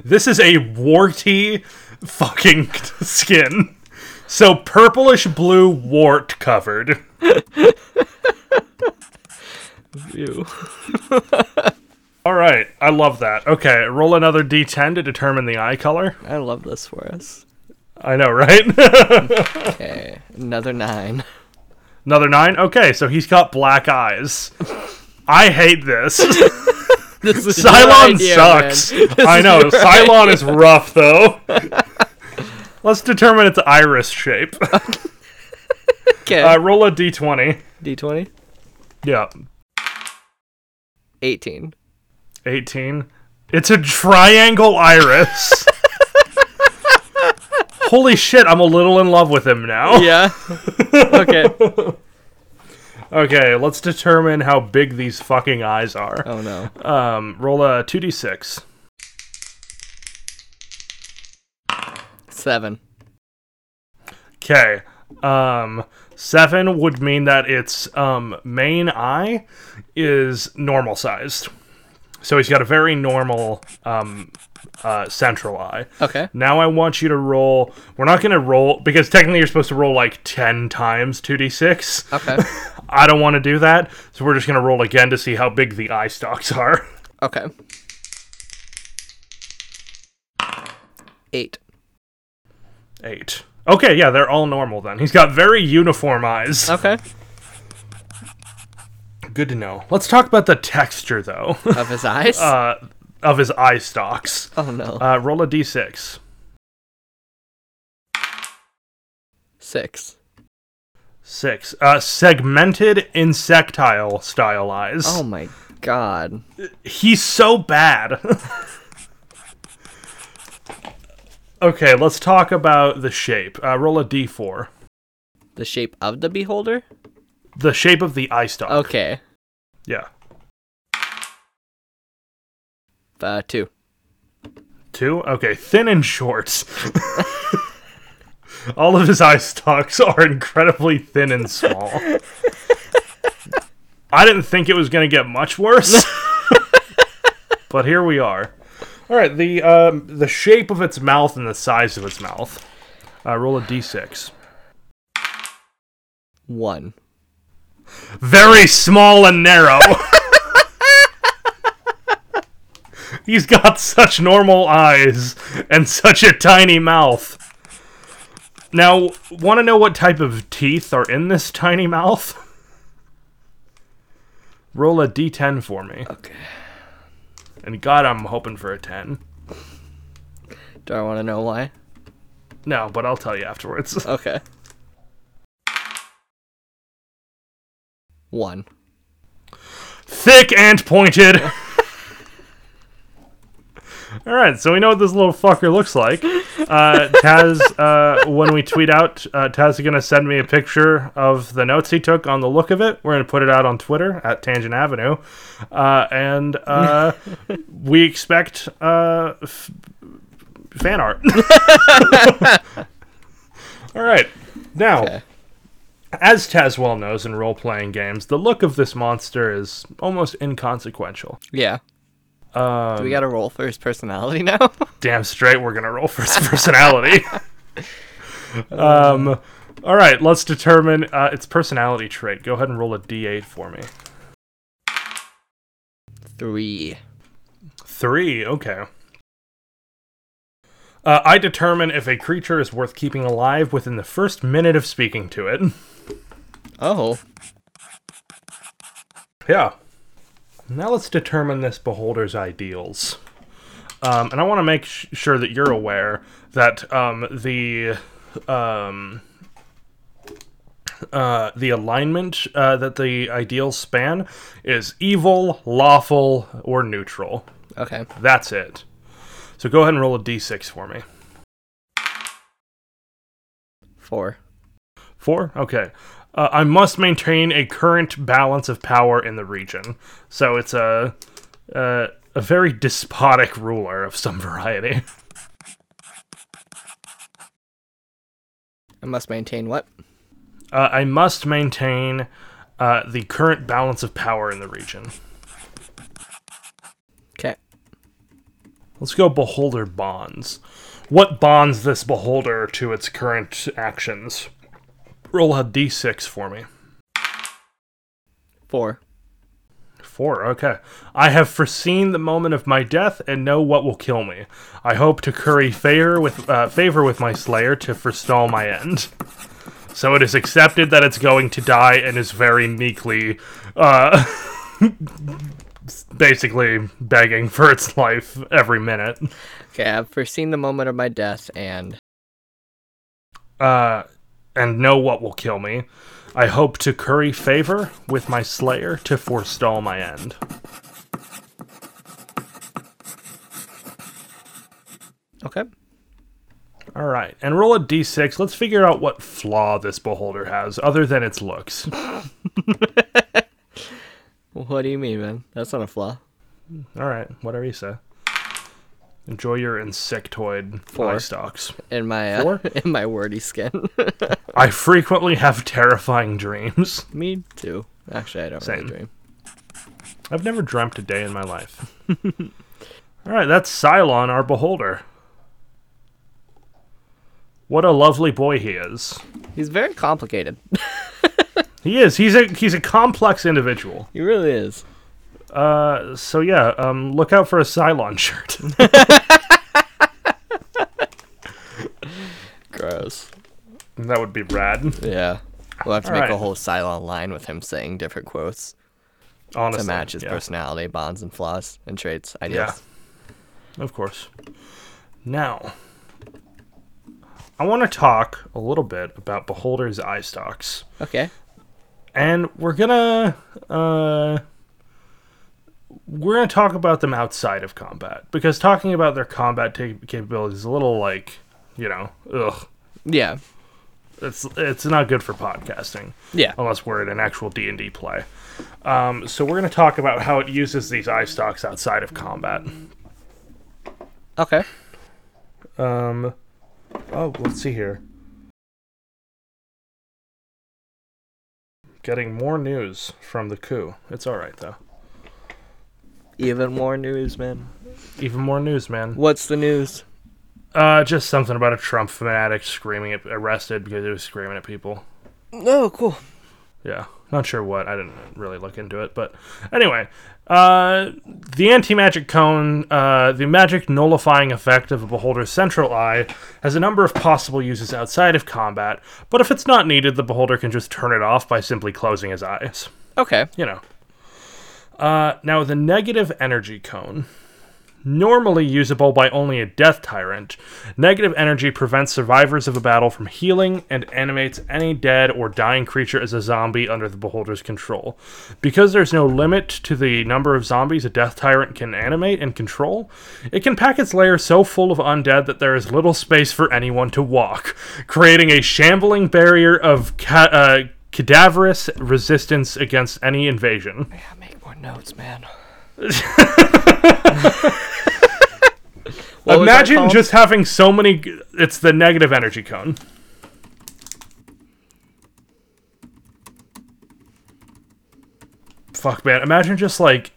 This is a warty fucking skin. So purplish blue wart covered. Ew. All right, I love that. Okay, roll another d10 to determine the eye color. I love this for us. I know, right? Okay, another nine. another 9. Okay, so he's got black eyes. I hate this. This is Cylon idea, sucks. I know. your Cylon is rough though. Let's determine its iris shape. Okay, Uh, roll a d20. D20. Yeah, 18. 18. It's a triangle iris. Holy shit, I'm a little in love with him now. Yeah. okay. Okay, let's determine how big these fucking eyes are. Oh no. Um, roll a 2d6. Seven. Okay. Um, seven would mean that its um, main eye is normal sized. So he's got a very normal um, uh, central eye. Okay. Now I want you to roll. We're not going to roll because technically you're supposed to roll like 10 times 2d6. Okay. I don't want to do that. So we're just going to roll again to see how big the eye stalks are. Okay. Eight. Eight. Okay, yeah, they're all normal then. He's got very uniform eyes. Okay. Good to know. Let's talk about the texture though. Of his eyes? uh, of his eye stalks. oh no. Uh, roll a d6. Six. Six. Uh, segmented insectile style eyes. Oh my god. He's so bad. okay, let's talk about the shape. Uh, roll a d4. The shape of the beholder? The shape of the eye stalk. Okay. Yeah. Uh, two. Two? Okay, thin and short. All of his eye stalks are incredibly thin and small. I didn't think it was going to get much worse. but here we are. All right, the um, the shape of its mouth and the size of its mouth. Uh, roll a d6. One. Very small and narrow. He's got such normal eyes and such a tiny mouth. Now, want to know what type of teeth are in this tiny mouth? Roll a d10 for me. Okay. And God, I'm hoping for a 10. Do I want to know why? No, but I'll tell you afterwards. Okay. One. Thick and pointed. All right, so we know what this little fucker looks like. Uh, Taz, uh, when we tweet out, uh, Taz is going to send me a picture of the notes he took on the look of it. We're going to put it out on Twitter at Tangent Avenue. Uh, and uh, we expect uh, f- fan art. All right. Now, Okay. as Taz well knows in role playing games, the look of this monster is almost inconsequential. Yeah. Um, Do we got to roll for his personality now? damn straight we're gonna roll for his personality. um, all right, let's determine uh, its personality trait. Go ahead and roll a d8 for me. Three. Three. Okay. Uh, I determine if a creature is worth keeping alive within the first minute of speaking to it. Oh. Yeah. Now let's determine this beholder's ideals. Um, and I want to make sh- sure that you're aware that um, the um, uh, the alignment uh, that the ideals span is evil, lawful, or neutral. Okay. That's it. So go ahead and roll a d6 for me. Four. Four? Okay. Uh, I must maintain a current balance of power in the region. So it's a, a, a very despotic ruler of some variety. I must maintain what? Uh, I must maintain uh, the current balance of power in the region. Okay. Let's go beholder bonds. What bonds this beholder to its current actions? Roll a d6 for me. Four. Four, okay. I have foreseen the moment of my death and know what will kill me. I hope to curry favor with uh, favor with my slayer to forestall my end. So it is accepted that it's going to die and is very meekly, uh, basically begging for its life every minute. Okay, I've foreseen the moment of my death and Uh, and know what will kill me. I hope to curry favor with my slayer to forestall my end. Okay. All right, and roll a d6. Let's figure out what flaw this beholder has, other than its looks. What do you mean, man? That's not a flaw. All right, whatever you say. Enjoy your insectoid Four. eye stalks. In my uh, Four? in my wordy skin. I frequently have terrifying dreams. Me too. Actually, I don't Same. really dream. I've never dreamt a day in my life. All right, that's Cylon, our beholder. What a lovely boy he is. He's very complicated. He is. He's a he's a complex individual. he really is. Uh, so yeah, um, look out for a Cylon shirt. Gross. that would be rad. Yeah. We'll have to All make right. a whole Cylon line with him saying different quotes Honestly, to match his yeah. personality, bonds, and flaws and traits. Ideas. Of course. Now, I want to talk a little bit about Beholder's eye stalks. Okay. And we're gonna uh we're gonna talk about them outside of combat because talking about their combat capabilities is a little like you know ugh Yeah. it's it's not good for podcasting Yeah. unless we're in an actual D and D play. Um, so we're gonna talk about how it uses these eye stalks outside of combat. Okay. Um, oh, let's see here. Getting more news from the coup. It's all right though. Even more news, man. Even more news, man. What's the news? Uh, just something about a Trump fanatic screaming at arrested because he was screaming at people. Oh, cool. Yeah, not sure what. I didn't really look into it, but anyway, uh, the anti-magic cone, uh, the magic nullifying effect of a beholder's central eye, has a number of possible uses outside of combat. But if it's not needed, the beholder can just turn it off by simply closing his eyes. Okay. You know. Uh, now the negative energy cone. Normally usable by only a death tyrant, negative energy prevents survivors of a battle from healing and animates any dead or dying creature as a zombie under the beholder's control. Because there's no limit to the number of zombies a death tyrant can animate and control, it can pack its lair so full of undead that there is little space for anyone to walk, creating a shambling barrier of ca- uh, cadaverous resistance against any invasion. Yeah, notes, man. What was that Imagine just having so many. It's the negative energy cone. Fuck, man. Imagine just like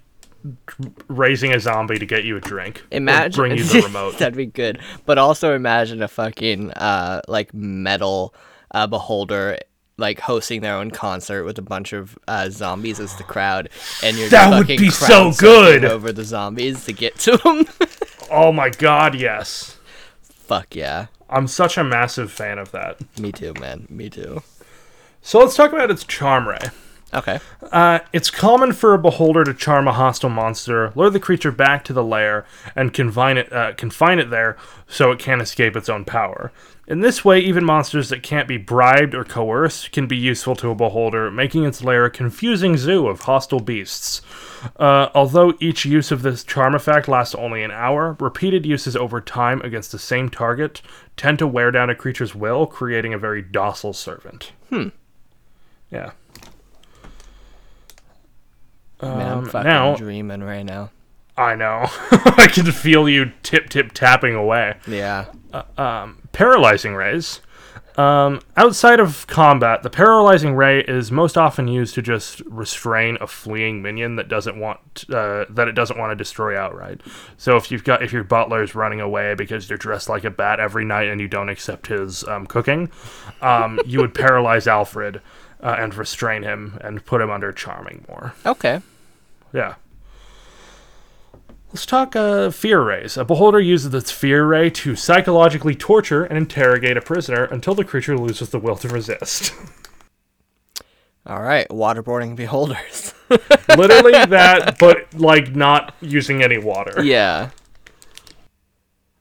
raising a zombie to get you a drink. Imagine bring you the remote. That'd be good. But also imagine a fucking uh like metal uh beholder like hosting their own concert with a bunch of uh, zombies as the crowd, and you're That would fucking be so good! over the zombies to get to them. oh my god, yes. Fuck yeah, I'm such a massive fan of that. me too, man, me too. So let's talk about its charm ray. Okay, Uh, it's common for a beholder to charm a hostile monster, lure the creature back to the lair, and confine it, uh, confine it there so it can't escape its own power. In this way, even monsters that can't be bribed or coerced can be useful to a beholder, making its lair a confusing zoo of hostile beasts. Uh, although each use of this charm effect lasts only an hour, repeated uses over time against the same target tend to wear down a creature's will, creating a very docile servant. Hmm. Yeah. Man, I'm Um, fucking now- dreaming right now. I know. I can feel you tip tip tapping away. Yeah, Um Paralyzing rays. Um, outside of combat, the paralyzing ray is most often used to just restrain a fleeing minion that doesn't want uh, that it doesn't want to destroy outright. So if you've got if your butler's running away because you're dressed like a bat every night and you don't accept his um, cooking, um, you would paralyze Alfred uh, and restrain him and put him under charming more. okay. Yeah. Let's talk uh, fear rays. A beholder uses its fear ray to psychologically torture and interrogate a prisoner until the creature loses the will to resist. All right, waterboarding beholders. Literally that, but like not using any water. yeah.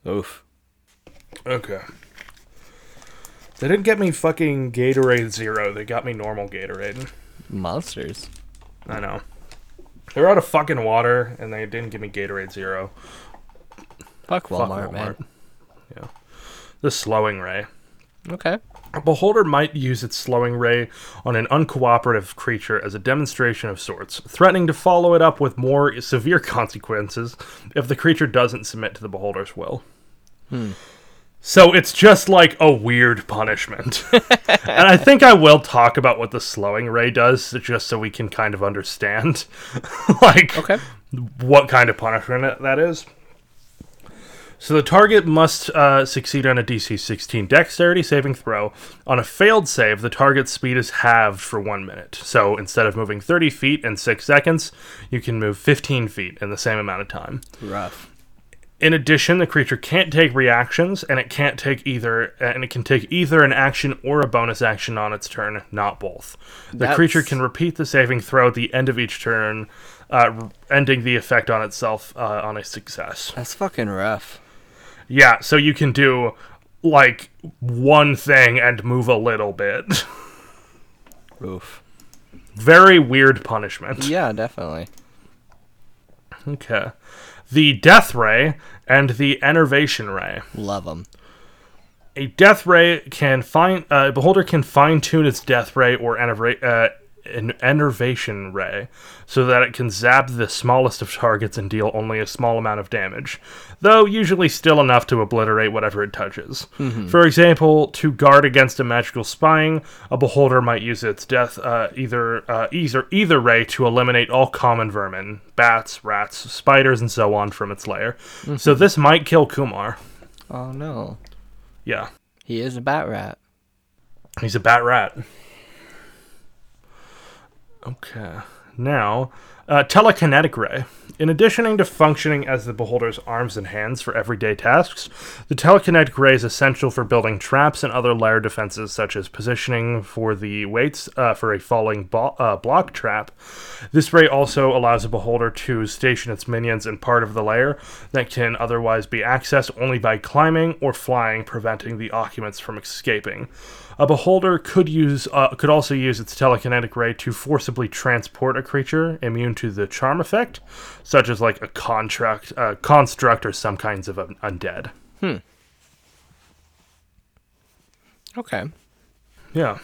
Oof. Okay. They didn't get me fucking Gatorade Zero. They got me normal Gatorade. Monsters. I know. They're out of fucking water, and they didn't give me Gatorade Zero. Fuck Fuck Walmart, man. Yeah. The slowing ray. Okay. A beholder might use its slowing ray on an uncooperative creature as a demonstration of sorts, threatening to follow it up with more severe consequences if the creature doesn't submit to the beholder's will. Hmm. So it's just like a weird punishment. and I think I will talk about what the slowing ray does just so we can kind of understand like Okay. what kind of punishment that is. So the target must uh, succeed on a DC 16 Dexterity saving throw. On a failed save, the target's speed is halved for one minute. So instead of moving 30 feet in six seconds, you can move 15 feet in the same amount of time. Rough. In addition, the creature can't take reactions, and it can't take either, and it can take either an action or a bonus action on its turn, not both. The That's- creature can repeat the saving throw at the end of each turn, uh, ending the effect on itself uh, on a success. That's fucking rough. Yeah, so you can do like one thing and move a little bit. Oof. Very weird punishment. Yeah, definitely. Okay. The Death Ray and the Enervation Ray. Love them. A Death Ray can fine uh, Beholder can fine tune its Death Ray or enerva- uh, an enervation ray so that it can zap the smallest of targets and deal only a small amount of damage, though usually still enough to obliterate whatever it touches. For example, to guard against a magical spying, a beholder might use its death uh, either uh, either either ray to eliminate all common vermin, bats, rats, spiders, and so on from its lair. So this might kill Kumar. Oh no. Yeah, He is a bat rat. he's a bat rat. Okay. Now, uh, telekinetic ray. In addition to functioning as the beholder's arms and hands for everyday tasks, the telekinetic ray is essential for building traps and other lair defenses, such as positioning for the weights uh, for a falling bo- uh, block trap. This ray also allows a beholder to station its minions in part of the lair that can otherwise be accessed only by climbing or flying, preventing the occupants from escaping. A beholder could use uh, could also use its telekinetic ray to forcibly transport a creature immune to the charm effect, such as like a contract, uh, construct, or some kinds of un- undead. Hmm. Okay. Yeah.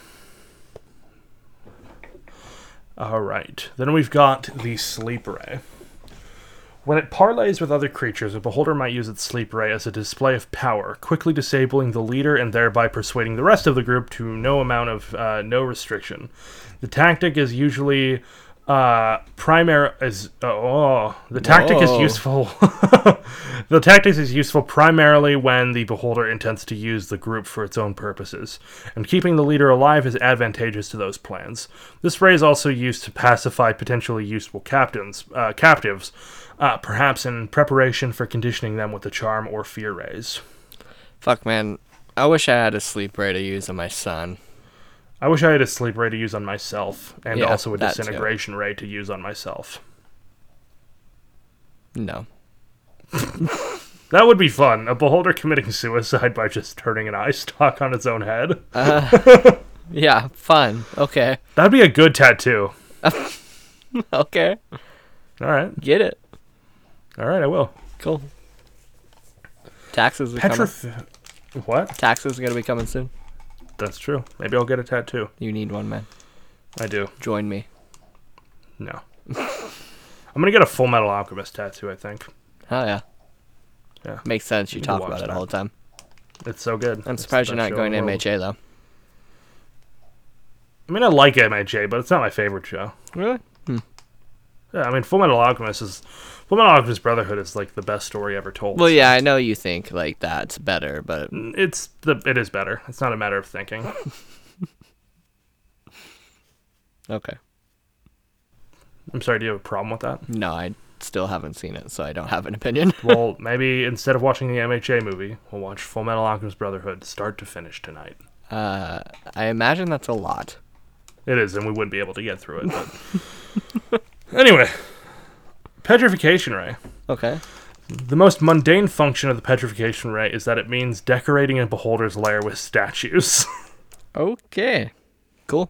All right. Then we've got the sleep ray. When it parlays with other creatures, a beholder might use its sleep ray as a display of power, quickly disabling the leader and thereby persuading the rest of the group to no amount of uh, no restriction. The tactic is usually uh, primary is oh the tactic is useful. the tactic is useful primarily when the beholder intends to use the group for its own purposes, and keeping the leader alive is advantageous to those plans. This ray is also used to pacify potentially useful captains, uh, captives, uh, perhaps in preparation for conditioning them with the charm or fear rays. Fuck man. I wish I had a sleep ray to use on my son. I wish I had a sleep ray to use on myself, and Yeah, also a disintegration ray to use on myself. No. That would be fun. A beholder committing suicide by just turning an eye stalk on its own head. Uh, yeah, fun. Okay. That'd be a good tattoo. Okay. All right. Get it. All right, I will. Cool. Taxes are coming. Petrif. What? Taxes are gonna be coming soon. That's true. Maybe I'll get a tattoo. You need one, man. I do. Join me. No. I'm gonna get a Full Metal Alchemist tattoo. I think Oh yeah. Yeah. Makes sense. You to talk about it that. all the time. it's so good. I'm It's surprised you're not going to. MHA though. I mean, I like MHA, but it's not my favorite show. Really? Yeah, I mean, Full Metal Alchemist is Full Metal Alchemist Brotherhood is like the best story ever told. Well, yeah, I know you think like that's better, but it's the it is better. It's not a matter of thinking. okay. I'm sorry. Do you have a problem with that? No, I still haven't seen it, so I don't have an opinion. Well, maybe instead of watching the MHA movie, we'll watch Full Metal Alchemist Brotherhood start to finish tonight. Uh, I imagine that's a lot. It is, and we wouldn't be able to get through it. But anyway, petrification ray. Okay. The most mundane function of the petrification ray is that it means decorating a beholder's lair with statues. Okay. Cool.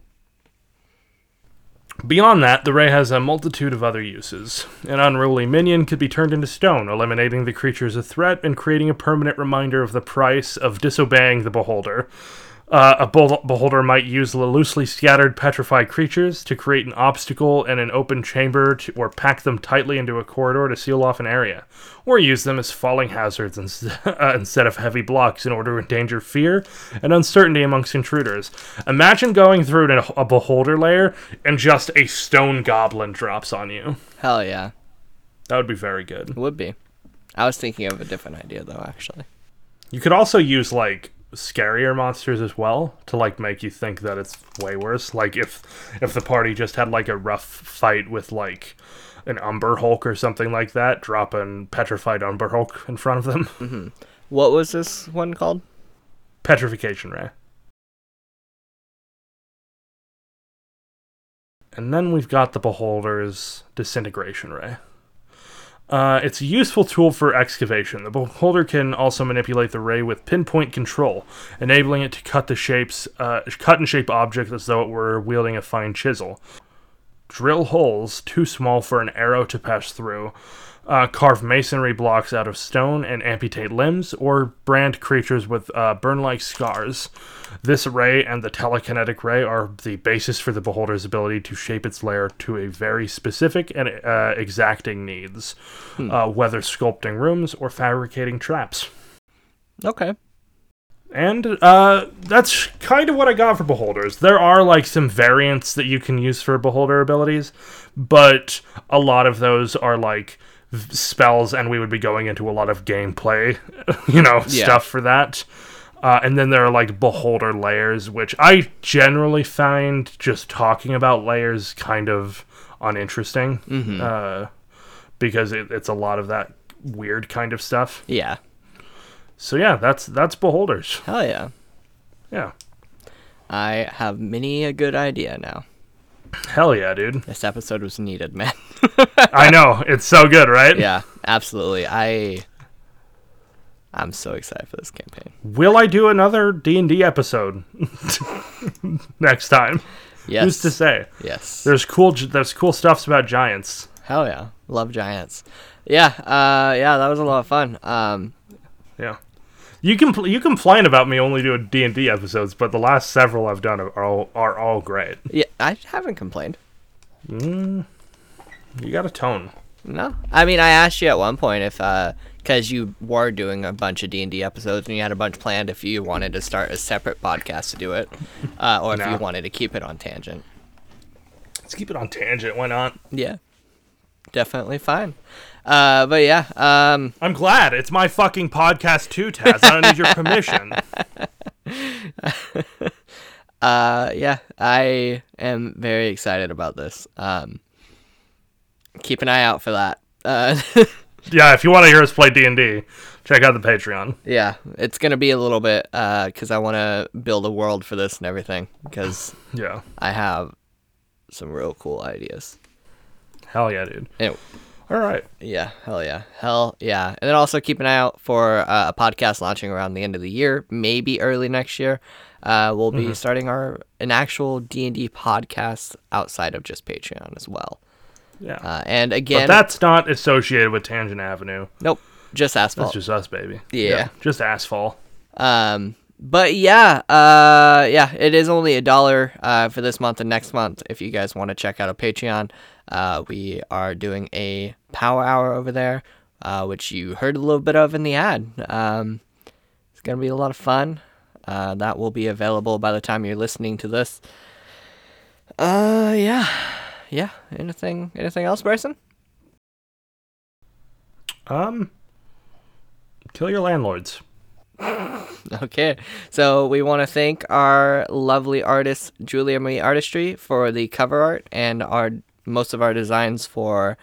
Beyond that, the ray has a multitude of other uses. An unruly minion could be turned into stone, eliminating the creature as a threat and creating a permanent reminder of the price of disobeying the beholder. Uh, a beholder might use the loosely scattered petrified creatures to create an obstacle in an open chamber to, or pack them tightly into a corridor to seal off an area, or use them as falling hazards ins- uh, instead of heavy blocks in order to endanger fear and uncertainty amongst intruders. Imagine going through a, a beholder layer and just a stone goblin drops on you. Hell yeah. That would be very good. It would be. I was thinking of a different idea though, actually. You could also use like scarier monsters as well to like make you think that it's way worse. Like if if the party just had like a rough fight with like an Umber Hulk or something like that, drop an petrified Umber Hulk in front of them. Mm-hmm. What was this one called? Petrification Ray. And then we've got the Beholder's Disintegration Ray. Uh, it's a useful tool for excavation. The beholder can also manipulate the ray with pinpoint control, enabling it to cut the shapes, uh, cut and shape objects as though it were wielding a fine chisel. drill holes too small for an arrow to pass through, uh, carve masonry blocks out of stone and amputate limbs, or brand creatures with uh, burn like scars. This ray and the telekinetic ray are the basis for the beholder's ability to shape its lair to a very specific and uh, exacting needs, uh, whether sculpting rooms or fabricating traps. Okay. And uh, that's kind of what I got for beholders. There are like some variants that you can use for beholder abilities, but a lot of those are like spells, and we would be going into a lot of gameplay, you know, Yeah. stuff for that. Uh, and then there are like beholder layers, which I generally find just talking about layers kind of uninteresting, uh, because it, it's a lot of that weird kind of stuff. Yeah. So yeah, that's that's beholders. Hell yeah. Yeah. I have many a good idea now. Hell yeah, dude. This episode was needed, man. I know. It's so good, right? yeah, absolutely. I I'm so excited for this campaign. Will I do another D&D episode next time? Yes. Who's to say? Yes. There's cool there's cool stuffs about giants. Hell yeah. Love giants. Yeah, uh yeah, that was a lot of fun. Um Yeah. You can you complain about me only doing D&D episodes, but the last several I've done are all are all great. yeah, I haven't complained. Mm, You got a tone. No. I mean, I asked you at one point if uh cuz you were doing a bunch of D&D episodes and you had a bunch planned if you wanted to start a separate podcast to do it uh or if No. you wanted to keep it on tangent. Let's keep it on tangent. Why not? Yeah. Definitely fine. Uh but yeah, um I'm glad. It's my fucking podcast too, Taz. I don't need your permission. Uh, yeah, I am very excited about this. Um, keep an eye out for that. Uh, Yeah, if you want to hear us play D&D, check out the Patreon. yeah, it's gonna be a little bit uh, because I want to build a world for this and everything because Yeah. I have some real cool ideas. Hell yeah, dude. Anyway, All right. yeah, hell yeah, hell yeah, and then also keep an eye out for uh, a podcast launching around the end of the year, maybe early next year. Uh, we'll be starting our an actual D and D podcast outside of just Patreon as well. Yeah. Uh, and but again, that's not associated with Tangent Avenue. nope, just asphalt. That's just us, baby. Yeah. just asphalt. Um, but yeah, uh, yeah, it is only a dollar uh, for this month and next month. If you guys want to check out a Patreon, uh, we are doing a power hour over there, uh, which you heard a little bit of in the ad. Um, it's gonna be a lot of fun. Uh, that will be available by the time you're listening to this. Uh, yeah, yeah. Anything, anything else, Bryson? Um, kill your landlords. Okay, so we want to thank our lovely artist Julia Marie Artistry for the cover art and our most of our designs for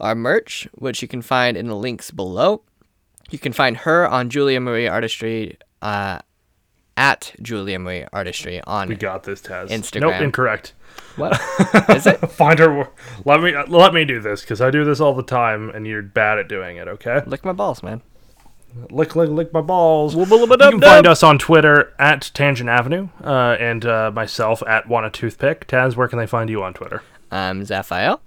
our merch, which you can find in the links below. You can find her on Julia Marie Artistry uh, at Julia Marie Artistry on We got this, Taz. Instagram. Nope, incorrect. what is it? Find her. Let me let me do this because I do this all the time, and you're bad at doing it. Okay. Lick my balls, man. Lick, lick, lick my balls. You can find us on Twitter at Tangent Avenue, uh, and uh, myself at Want a Toothpick. Taz, where can they find you on Twitter? I'm Zaphael.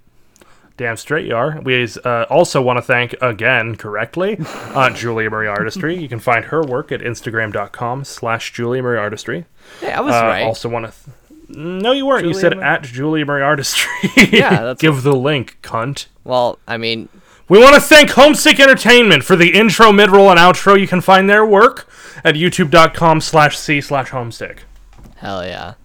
Damn straight you are. We uh, also want to thank again correctly uh, Julia Marie Artistry. You can find her work at instagram.com slash Julia Marie Artistry. Hey, I was Uh, right. Also want to. Th- no, you weren't. you said Mar- at Julia Marie Artistry. Yeah, that's- Give the link, cunt. well, I mean, We want to thank Homesick Entertainment for the intro, mid-roll, and outro. You can find their work at youtube.com slash c slash homesick. Hell yeah.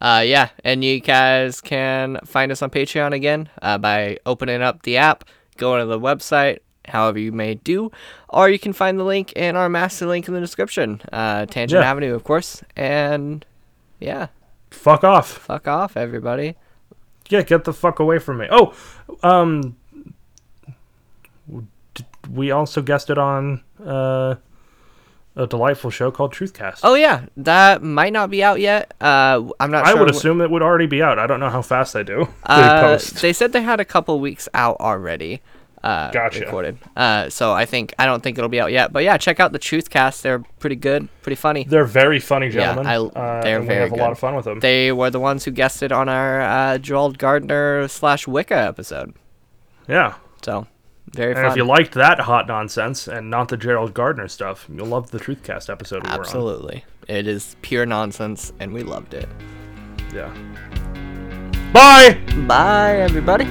Uh, yeah, and you guys can find us on Patreon again uh, by opening up the app, going to the website, however you may do, or you can find the link in our master link in the description. Uh, Tangent Yeah. Avenue, of course. And yeah, Fuck off. fuck off, everybody. Yeah, get the fuck away from me. Oh, um, we also guested on uh, a delightful show called Truthcast. Oh yeah, that might not be out yet. Uh, I'm not. I sure would assume it would already be out. I don't know how fast they do. they Uh, post. they said they had a couple weeks out already. uh, Gotcha. recorded. Uh, so I think I don't think it'll be out yet. But yeah, check out the Truthcast. They're pretty good, pretty funny. They're very funny Yeah, gentlemen. I- uh, they're and very we have a lot of fun with them. They were the ones who guested on our uh, Gerald Gardner slash Wicca episode. yeah. So very And fun. if you liked that hot nonsense and not the Gerald Gardner stuff, you'll love the Truthcast episode we Absolutely, it is pure nonsense, and we loved it. Yeah. Bye. Bye, everybody.